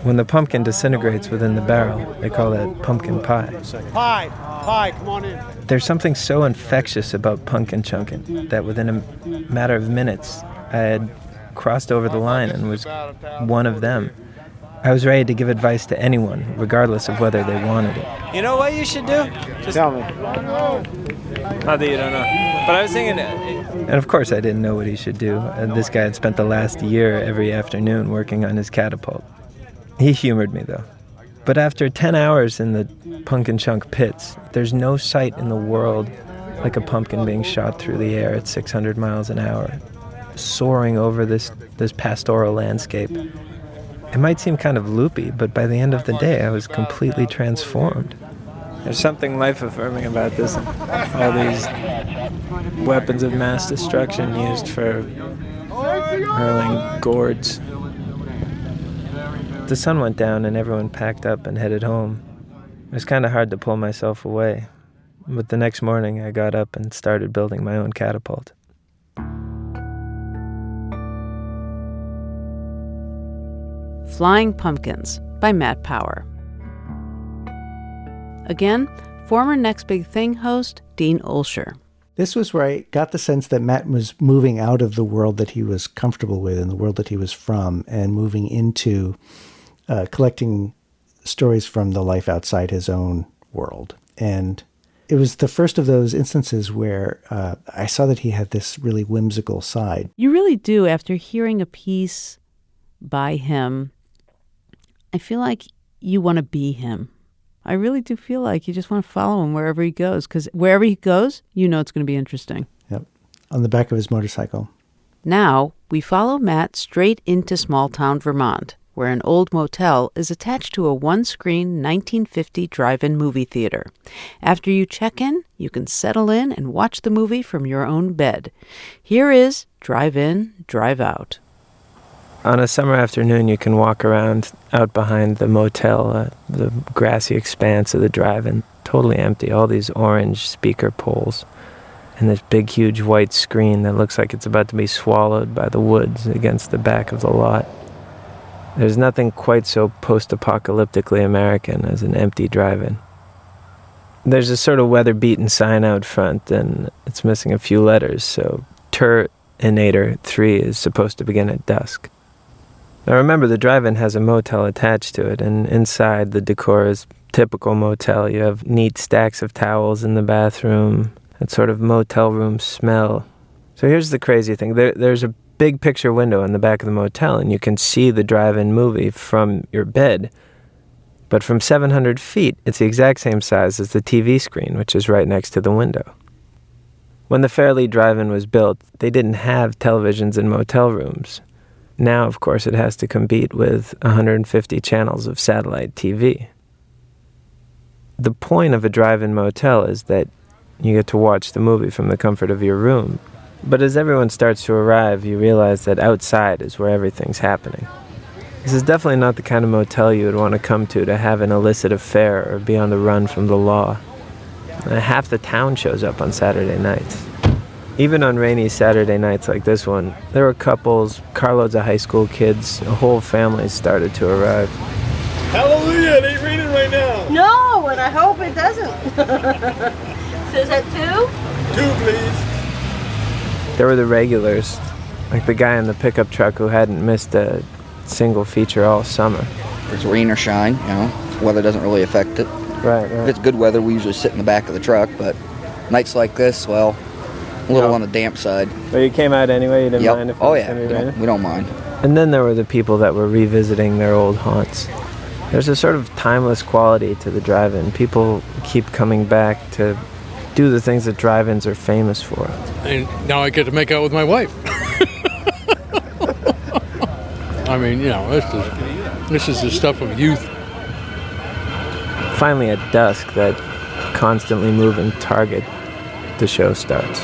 Speaker 3: When the pumpkin disintegrates within the barrel, they call that pumpkin pie.
Speaker 2: Pie, pie, come on in.
Speaker 3: There's something so infectious about pumpkin chunking that within a matter of minutes, I had crossed over the line and was one of them. I was ready to give advice to anyone, regardless of whether they wanted it.
Speaker 17: You know what you should do? Just
Speaker 22: tell me.
Speaker 17: Not that you don't know, but I was thinking. uh,
Speaker 3: And of course, I didn't know what he should do. And this guy had spent the last year every afternoon working on his catapult. He humored me, though. But after 10 hours in the pumpkin chunk pits, there's no sight in the world like a pumpkin being shot through the air at 600 miles an hour, soaring over this, this pastoral landscape. It might seem kind of loopy, but by the end of the day, I was completely transformed.
Speaker 17: There's something life affirming about this. All these weapons of mass destruction used for hurling gourds.
Speaker 3: The sun went down and everyone packed up and headed home. It was kind of hard to pull myself away. But the next morning, I got up and started building my own catapult.
Speaker 1: Flying Pumpkins by Matt Power. Again, former Next Big Thing host Dean Olsher.
Speaker 5: This was where I got the sense that Matt was moving out of the world that he was comfortable with and the world that he was from and moving into uh, collecting stories from the life outside his own world. And it was the first of those instances where uh, I saw that he had this really whimsical side.
Speaker 1: You really do, after hearing a piece by him, I feel like you want to be him. I really do feel like you just want to follow him wherever he goes because wherever he goes, you know it's going to be interesting.
Speaker 5: Yep. On the back of his motorcycle.
Speaker 1: Now we follow Matt straight into small town Vermont. Where an old motel is attached to a one screen 1950 drive in movie theater. After you check in, you can settle in and watch the movie from your own bed. Here is Drive In, Drive Out.
Speaker 3: On a summer afternoon, you can walk around out behind the motel, uh, the grassy expanse of the drive in, totally empty, all these orange speaker poles and this big, huge white screen that looks like it's about to be swallowed by the woods against the back of the lot. There's nothing quite so post apocalyptically American as an empty drive in. There's a sort of weather beaten sign out front, and it's missing a few letters, so Terminator 3 is supposed to begin at dusk. Now remember, the drive in has a motel attached to it, and inside the decor is typical motel. You have neat stacks of towels in the bathroom, that sort of motel room smell. So here's the crazy thing there, there's a big picture window in the back of the motel, and you can see the drive in movie from your bed. But from 700 feet, it's the exact same size as the TV screen, which is right next to the window. When the Fairlee Drive In was built, they didn't have televisions in motel rooms. Now, of course, it has to compete with 150 channels of satellite TV. The point of a drive in motel is that you get to watch the movie from the comfort of your room. But as everyone starts to arrive, you realize that outside is where everything's happening. This is definitely not the kind of motel you would want to come to to have an illicit affair or be on the run from the law. Uh, half the town shows up on Saturday nights. Even on rainy Saturday nights like this one, there were couples, carloads of high school kids, a whole families started to arrive.
Speaker 2: Hallelujah, it ain't raining right now.
Speaker 24: No, and I hope it doesn't. [LAUGHS] So is that two?
Speaker 2: Two, please.
Speaker 3: There were the regulars, like the guy in the pickup truck who hadn't missed a single feature all summer.
Speaker 25: It's rain or shine, you know, weather doesn't really affect it.
Speaker 3: Right, right.
Speaker 25: If it's good weather, we usually sit in the back of the truck, but nights like this, well, a little
Speaker 3: No.
Speaker 25: on the damp side.
Speaker 3: But you came out anyway, you didn't
Speaker 25: Yep.
Speaker 3: mind if it
Speaker 25: Oh,
Speaker 3: was
Speaker 25: yeah, we don't- we don't mind.
Speaker 3: And then there were the people that were revisiting their old haunts. There's a sort of timeless quality to the drive in. People keep coming back to do the things that drive ins are famous for.
Speaker 26: and now I get to make out with my wife. I mean, you know, this is this is the stuff of youth.
Speaker 3: Finally, at dusk, that constantly moving target, the show starts.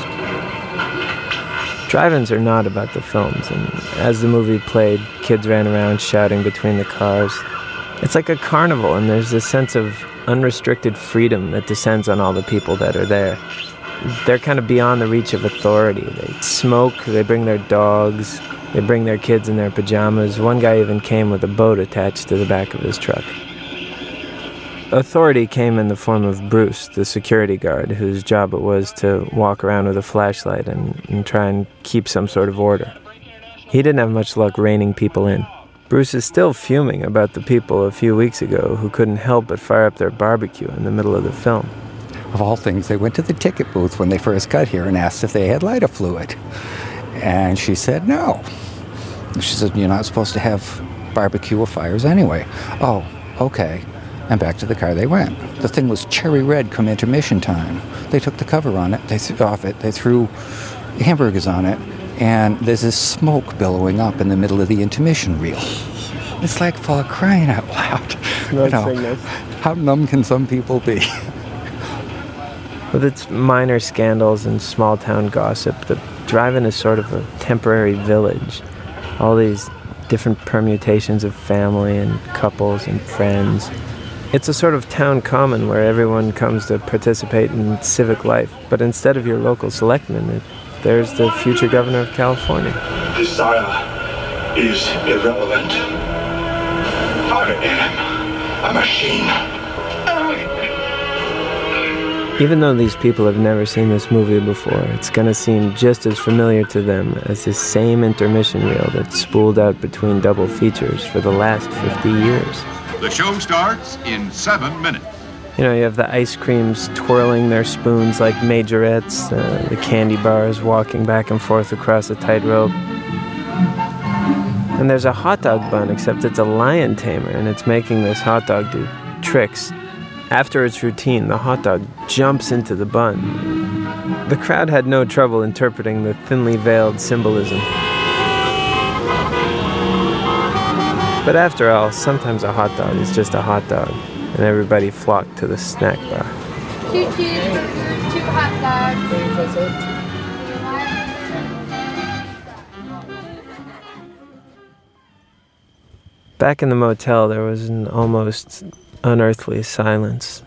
Speaker 3: Drive ins are not about the films, and as the movie played, kids ran around shouting between the cars. It's like a carnival, and there's this sense of unrestricted freedom that descends on all the people that are there. They're kind of beyond the reach of authority. They smoke, they bring their dogs, they bring their kids in their pajamas. One guy even came with a boat attached to the back of his truck. Authority came in the form of Bruce, the security guard, whose job it was to walk around with a flashlight and, and try and keep some sort of order. He didn't have much luck reining people in. Bruce is still fuming about the people a few weeks ago who couldn't help but fire up their barbecue in the middle of the film.
Speaker 27: Of all things, they went to the ticket booth when they first got here and asked if they had lighter fluid. And she said no. She said, You're not supposed to have barbecue or fires anyway. Oh, okay. And back to the car they went. The thing was cherry red come intermission time. They took the cover on it, they threw off it, they threw hamburgers on it, and there's this smoke billowing up in the middle of the intermission reel. It's like for crying out loud. You know, how numb can some people be?
Speaker 3: With its minor scandals and small town gossip, the drive in is sort of a temporary village. All these different permutations of family and couples and friends. It's a sort of town common where everyone comes to participate in civic life, but instead of your local selectman, it, there's the future governor of California.
Speaker 28: Desire is irrelevant. I am a machine.
Speaker 3: Even though these people have never seen this movie before, it's gonna seem just as familiar to them as this same intermission reel that's spooled out between double features for the last 50 years.
Speaker 29: The show starts in seven minutes.
Speaker 3: You know, you have the ice creams twirling their spoons like majorettes, uh, the candy bars walking back and forth across a tightrope. And there's a hot dog bun, except it's a lion tamer, and it's making this hot dog do tricks. After its routine, the hot dog jumps into the bun. The crowd had no trouble interpreting the thinly veiled symbolism. But after all, sometimes a hot dog is just a hot dog, and everybody flocked to the snack bar.
Speaker 24: Two cheeseburgers, two hot dogs.
Speaker 3: Back in the motel, there was an almost unearthly silence.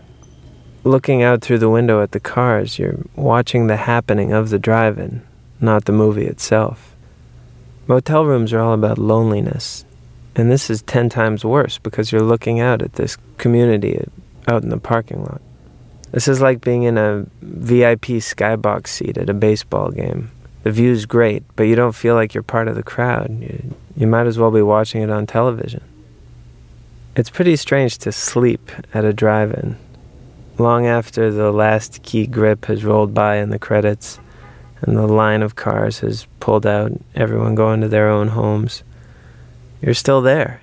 Speaker 3: Looking out through the window at the cars, you're watching the happening of the drive in, not the movie itself. Motel rooms are all about loneliness, and this is ten times worse because you're looking out at this community out in the parking lot. This is like being in a VIP skybox seat at a baseball game. The view's great, but you don't feel like you're part of the crowd. You, you might as well be watching it on television. It's pretty strange to sleep at a drive in. Long after the last key grip has rolled by in the credits and the line of cars has pulled out, everyone going to their own homes, you're still there.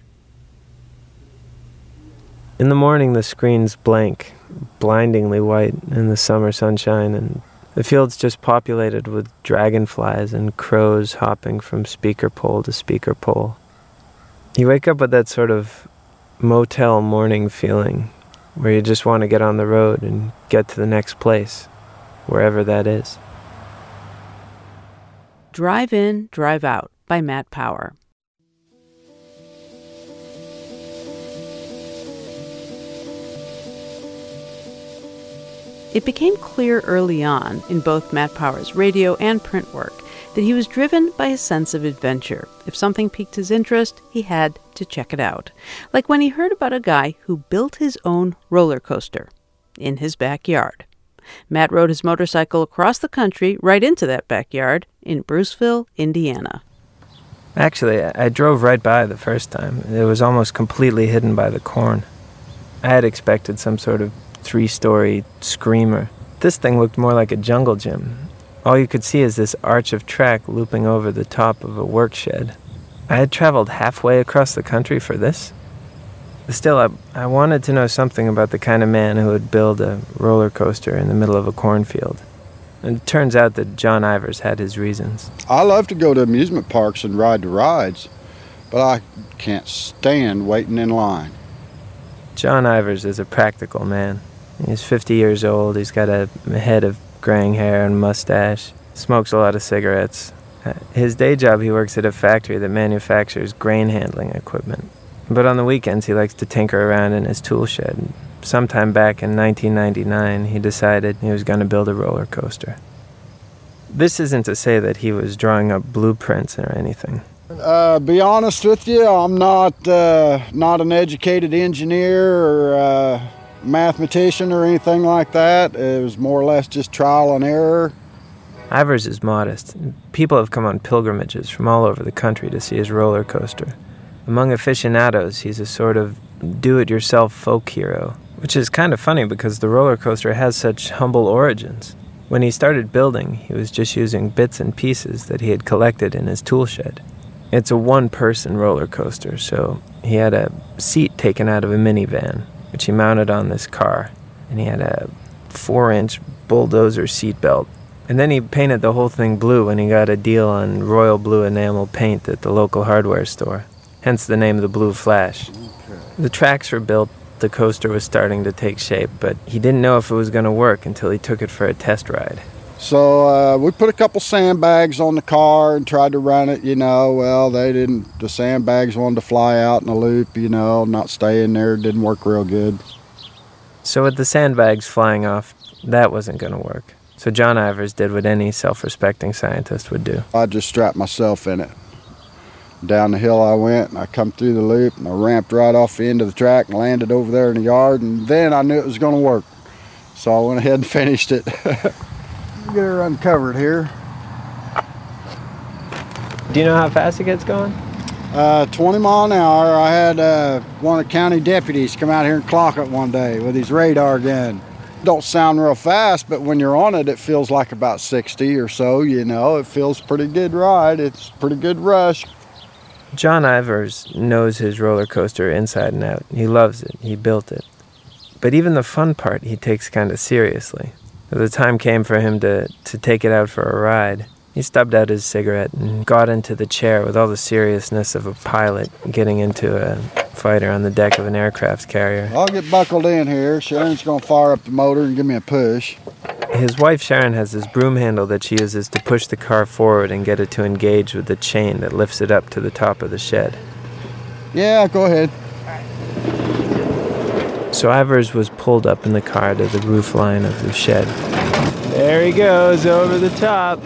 Speaker 3: In the morning, the screen's blank, blindingly white in the summer sunshine, and the field's just populated with dragonflies and crows hopping from speaker pole to speaker pole. You wake up with that sort of motel morning feeling where you just want to get on the road and get to the next place, wherever that is.
Speaker 1: Drive In, Drive Out by Matt Power. It became clear early on in both Matt Power's radio and print work that he was driven by a sense of adventure. If something piqued his interest, he had to check it out. Like when he heard about a guy who built his own roller coaster in his backyard. Matt rode his motorcycle across the country right into that backyard in Bruceville, Indiana.
Speaker 3: Actually, I drove right by the first time. It was almost completely hidden by the corn. I had expected some sort of three story screamer. This thing looked more like a jungle gym. All you could see is this arch of track looping over the top of a work shed. I had traveled halfway across the country for this. Still, I, I wanted to know something about the kind of man who would build a roller coaster in the middle of a cornfield. And it turns out that John Ivers had his reasons.
Speaker 30: I love to go to amusement parks and ride the rides, but I can't stand waiting in line.
Speaker 3: John Ivers is a practical man. He's 50 years old. He's got a head of graying hair and mustache. Smokes a lot of cigarettes. Uh, his day job, he works at a factory that manufactures grain handling equipment. But on the weekends, he likes to tinker around in his tool shed. Sometime back in 1999, he decided he was going to build a roller coaster. This isn't to say that he was drawing up blueprints or anything.
Speaker 30: Uh, be honest with you, I'm not uh, not an educated engineer or uh, mathematician or anything like that. It was more or less just trial and error.
Speaker 3: Ivers is modest. People have come on pilgrimages from all over the country to see his roller coaster. Among aficionados, he's a sort of do it yourself folk hero, which is kind of funny because the roller coaster has such humble origins. When he started building, he was just using bits and pieces that he had collected in his tool shed. It's a one person roller coaster, so he had a seat taken out of a minivan, which he mounted on this car, and he had a four inch bulldozer seat belt. And then he painted the whole thing blue when he got a deal on royal blue enamel paint at the local hardware store, hence the name of the Blue Flash. The tracks were built, the coaster was starting to take shape, but he didn't know if it was going to work until he took it for a test ride.
Speaker 30: So uh, we put a couple sandbags on the car and tried to run it. You know, well, they didn't. The sandbags wanted to fly out in a loop. You know, not stay in there. Didn't work real good.
Speaker 3: So with the sandbags flying off, that wasn't going to work. So John Ivers did what any self-respecting scientist would do.
Speaker 30: I just strapped myself in it. Down the hill I went, and I come through the loop, and I ramped right off the end of the track and landed over there in the yard, and then I knew it was going to work. So I went ahead and [LAUGHS] finished it. [LAUGHS] Get her uncovered here.
Speaker 3: Do you know how fast it gets going?
Speaker 30: Uh, 20 mile an hour. I had uh, one of the county deputies come out here and clock it one day with his radar gun. Don't sound real fast, but when you're on it, it feels like about 60 or so. You know, it feels pretty good ride. It's pretty good rush.
Speaker 3: John Ivers knows his roller coaster inside and out. He loves it. He built it. But even the fun part he takes kind of seriously. The time came for him to, to take it out for a ride. He stubbed out his cigarette and got into the chair with all the seriousness of a pilot getting into a fighter on the deck of an aircraft carrier.
Speaker 30: I'll get buckled in here. Sharon's gonna fire up the motor and give me a push.
Speaker 3: His wife Sharon has this broom handle that she uses to push the car forward and get it to engage with the chain that lifts it up to the top of the shed.
Speaker 30: Yeah, go ahead.
Speaker 3: So Ivers was pulled up in the car to the roof line of the shed. There he goes over the top.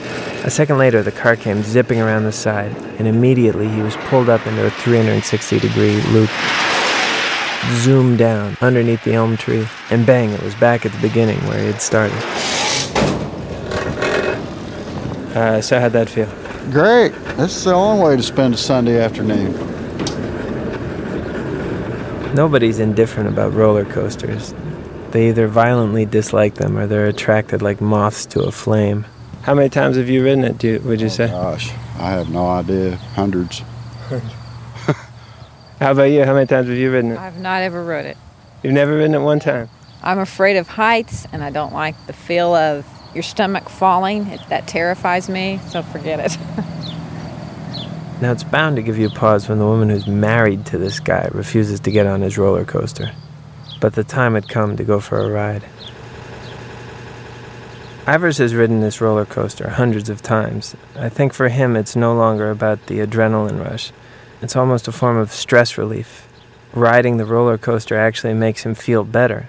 Speaker 3: A second later, the car came zipping around the side, and immediately he was pulled up into a 360 degree loop. Zoomed down underneath the elm tree, and bang, it was back at the beginning where he had started. Uh, so, how'd that feel?
Speaker 30: Great. This is the only way to spend a Sunday afternoon.
Speaker 3: Nobody's indifferent about roller coasters. They either violently dislike them or they're attracted like moths to a flame. How many times have you ridden it, do you, would you oh, say?
Speaker 30: Gosh, I have no idea. Hundreds.
Speaker 3: How about you? How many times have you ridden it?
Speaker 31: I've not ever rode it.
Speaker 3: You've never ridden it one time?
Speaker 31: I'm afraid of heights and I don't like the feel of your stomach falling. It, that terrifies me, so forget it. [LAUGHS]
Speaker 3: Now, it's bound to give you pause when the woman who's married to this guy refuses to get on his roller coaster. But the time had come to go for a ride. Ivers has ridden this roller coaster hundreds of times. I think for him, it's no longer about the adrenaline rush. It's almost a form of stress relief. Riding the roller coaster actually makes him feel better.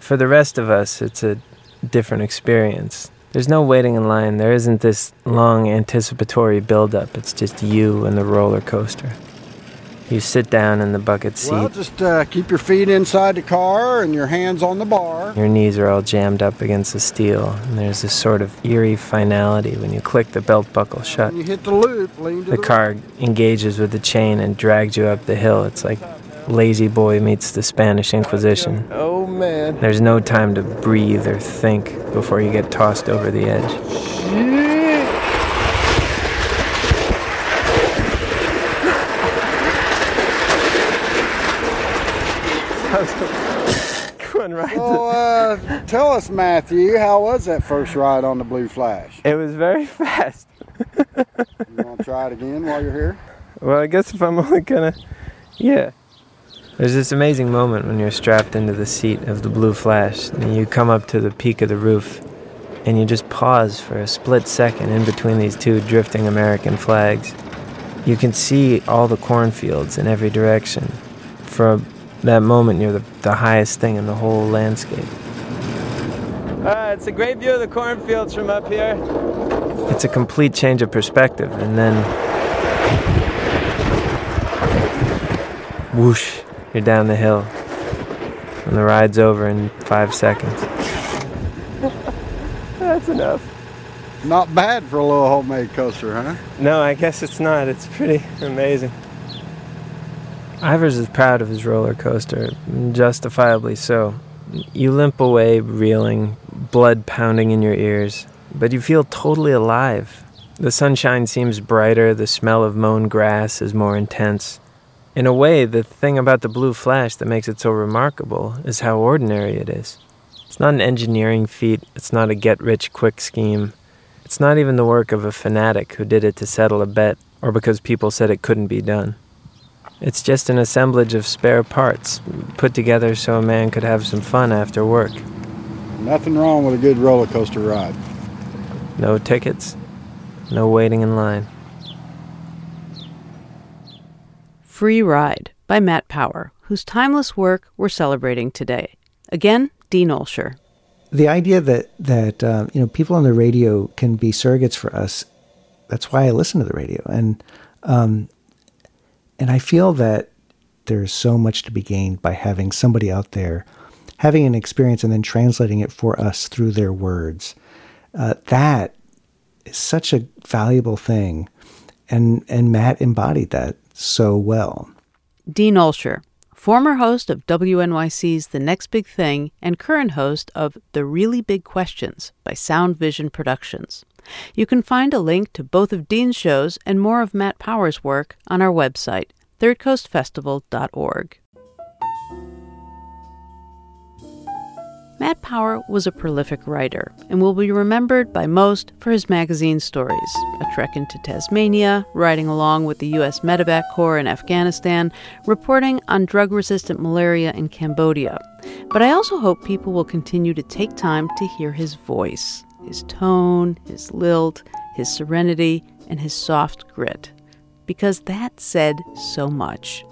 Speaker 3: For the rest of us, it's a different experience. There's no waiting in line. There isn't this long anticipatory buildup. It's just you and the roller coaster. You sit down in the bucket seat.
Speaker 30: Well, just uh, keep your feet inside the car and your hands on the bar.
Speaker 3: Your knees are all jammed up against the steel, and there's this sort of eerie finality when you click the belt buckle shut.
Speaker 30: When you hit the loop,
Speaker 3: The
Speaker 30: the,
Speaker 3: car engages with the chain and drags you up the hill. It's like La-Z-Boy meets the Spanish Inquisition.
Speaker 30: Oh man.
Speaker 3: There's no time to breathe or think before you get tossed over the edge. Going right
Speaker 30: So, uh, tell us, Matthew, how was that first ride on the Blue Flash?
Speaker 3: It was very [LAUGHS] fast.
Speaker 30: You want to try it again while you're here?
Speaker 3: Well, I guess if I'm only gonna. Yeah. There's this amazing moment when you're strapped into the seat of the Blue Flash and you come up to the peak of the roof and you just pause for a split second in between these two drifting American flags. You can see all the cornfields in every direction. For that moment, you're the, the highest thing in the whole landscape. Uh, it's a great view of the cornfields from up here. It's a complete change of perspective, and then whoosh, you're down the hill. And the ride's over in five seconds. [LAUGHS] That's enough.
Speaker 30: Not bad for a little homemade coaster, huh?
Speaker 3: No, I guess it's not. It's pretty amazing. Ivers is proud of his roller coaster, justifiably so. You limp away, reeling, blood pounding in your ears, but you feel totally alive. The sunshine seems brighter, the smell of mown grass is more intense. In a way, the thing about the Blue Flash that makes it so remarkable is how ordinary it is. It's not an engineering feat, it's not a get rich quick scheme. It's not even the work of a fanatic who did it to settle a bet or because people said it couldn't be done. It's just an assemblage of spare parts put together so a man could have some fun after work.
Speaker 30: Nothing wrong with a good roller coaster ride.
Speaker 3: No tickets, no waiting in line.
Speaker 1: Free Ride by Matt Power, whose timeless work we're celebrating today. Again, Dean Olsher.
Speaker 5: the idea that that uh, you know people on the radio can be surrogates for us that's why i listen to the radio and um, and i feel that there's so much to be gained by having somebody out there having an experience and then translating it for us through their words uh, that is such a valuable thing and and matt embodied that so well
Speaker 1: Dean Olsher, former host of WNYC's The Next Big Thing and current host of The Really Big Questions by Sound Vision Productions. You can find a link to both of Dean's shows and more of Matt Power's work on our website, thirdcoastfestival.org. Matt Power was a prolific writer and will be remembered by most for his magazine stories A Trek into Tasmania, riding along with the U.S. Medevac Corps in Afghanistan, reporting on drug resistant malaria in Cambodia. But I also hope people will continue to take time to hear his voice, his tone, his lilt, his serenity, and his soft grit, because that said so much.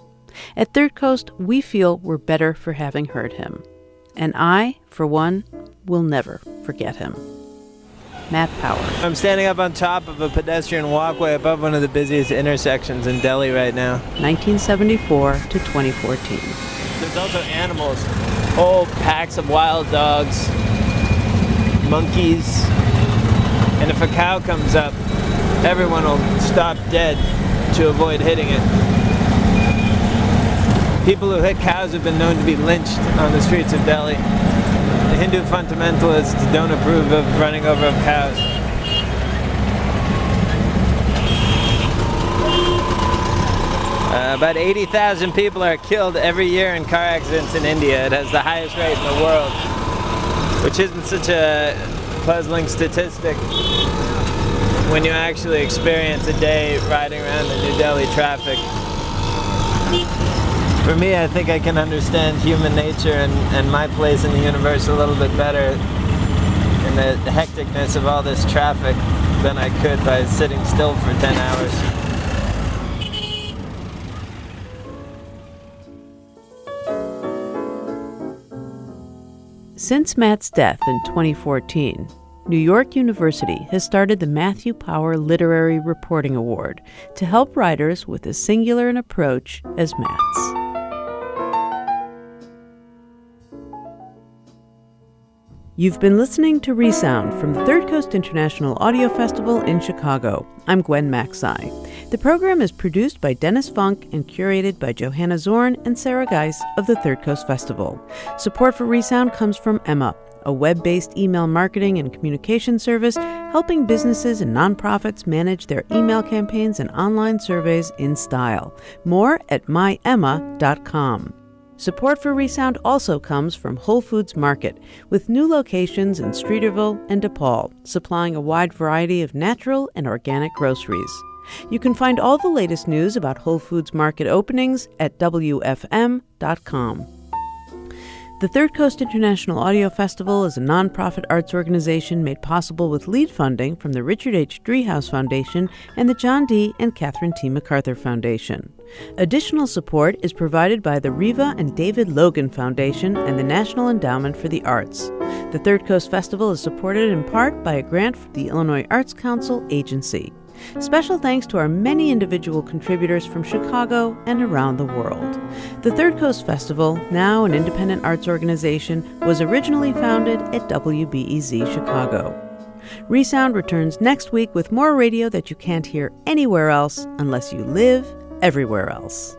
Speaker 1: At Third Coast, we feel we're better for having heard him. And I, for one, will never forget him. Matt Power.
Speaker 3: I'm standing up on top of a pedestrian walkway above one of the busiest intersections in Delhi right now.
Speaker 1: 1974 to 2014.
Speaker 3: There's also animals, whole packs of wild dogs, monkeys, and if a cow comes up, everyone will stop dead to avoid hitting it. People who hit cows have been known to be lynched on the streets of Delhi. The Hindu fundamentalists don't approve of running over of cows. Uh, about 80,000 people are killed every year in car accidents in India. It has the highest rate in the world, which isn't such a puzzling statistic when you actually experience a day riding around the New Delhi traffic. For me, I think I can understand human nature and, and my place in the universe a little bit better in the hecticness of all this traffic than I could by sitting still for 10 hours.
Speaker 1: Since Matt's death in 2014, New York University has started the Matthew Power Literary Reporting Award to help writers with as singular an approach as Matt's. You've been listening to Resound from the Third Coast International Audio Festival in Chicago. I'm Gwen Macsai. The program is produced by Dennis Funk and curated by Johanna Zorn and Sarah Geis of the Third Coast Festival. Support for Resound comes from Emma, a web based email marketing and communication service helping businesses and nonprofits manage their email campaigns and online surveys in style. More at myemma.com. Support for Resound also comes from Whole Foods Market, with new locations in Streeterville and DePaul, supplying a wide variety of natural and organic groceries. You can find all the latest news about Whole Foods Market openings at WFM.com. The Third Coast International Audio Festival is a nonprofit arts organization made possible with lead funding from the Richard H. Driehaus Foundation and the John D. and Catherine T. MacArthur Foundation. Additional support is provided by the Riva and David Logan Foundation and the National Endowment for the Arts. The Third Coast Festival is supported in part by a grant from the Illinois Arts Council Agency. Special thanks to our many individual contributors from Chicago and around the world. The Third Coast Festival, now an independent arts organization, was originally founded at WBEZ Chicago. Resound returns next week with more radio that you can't hear anywhere else unless you live everywhere else.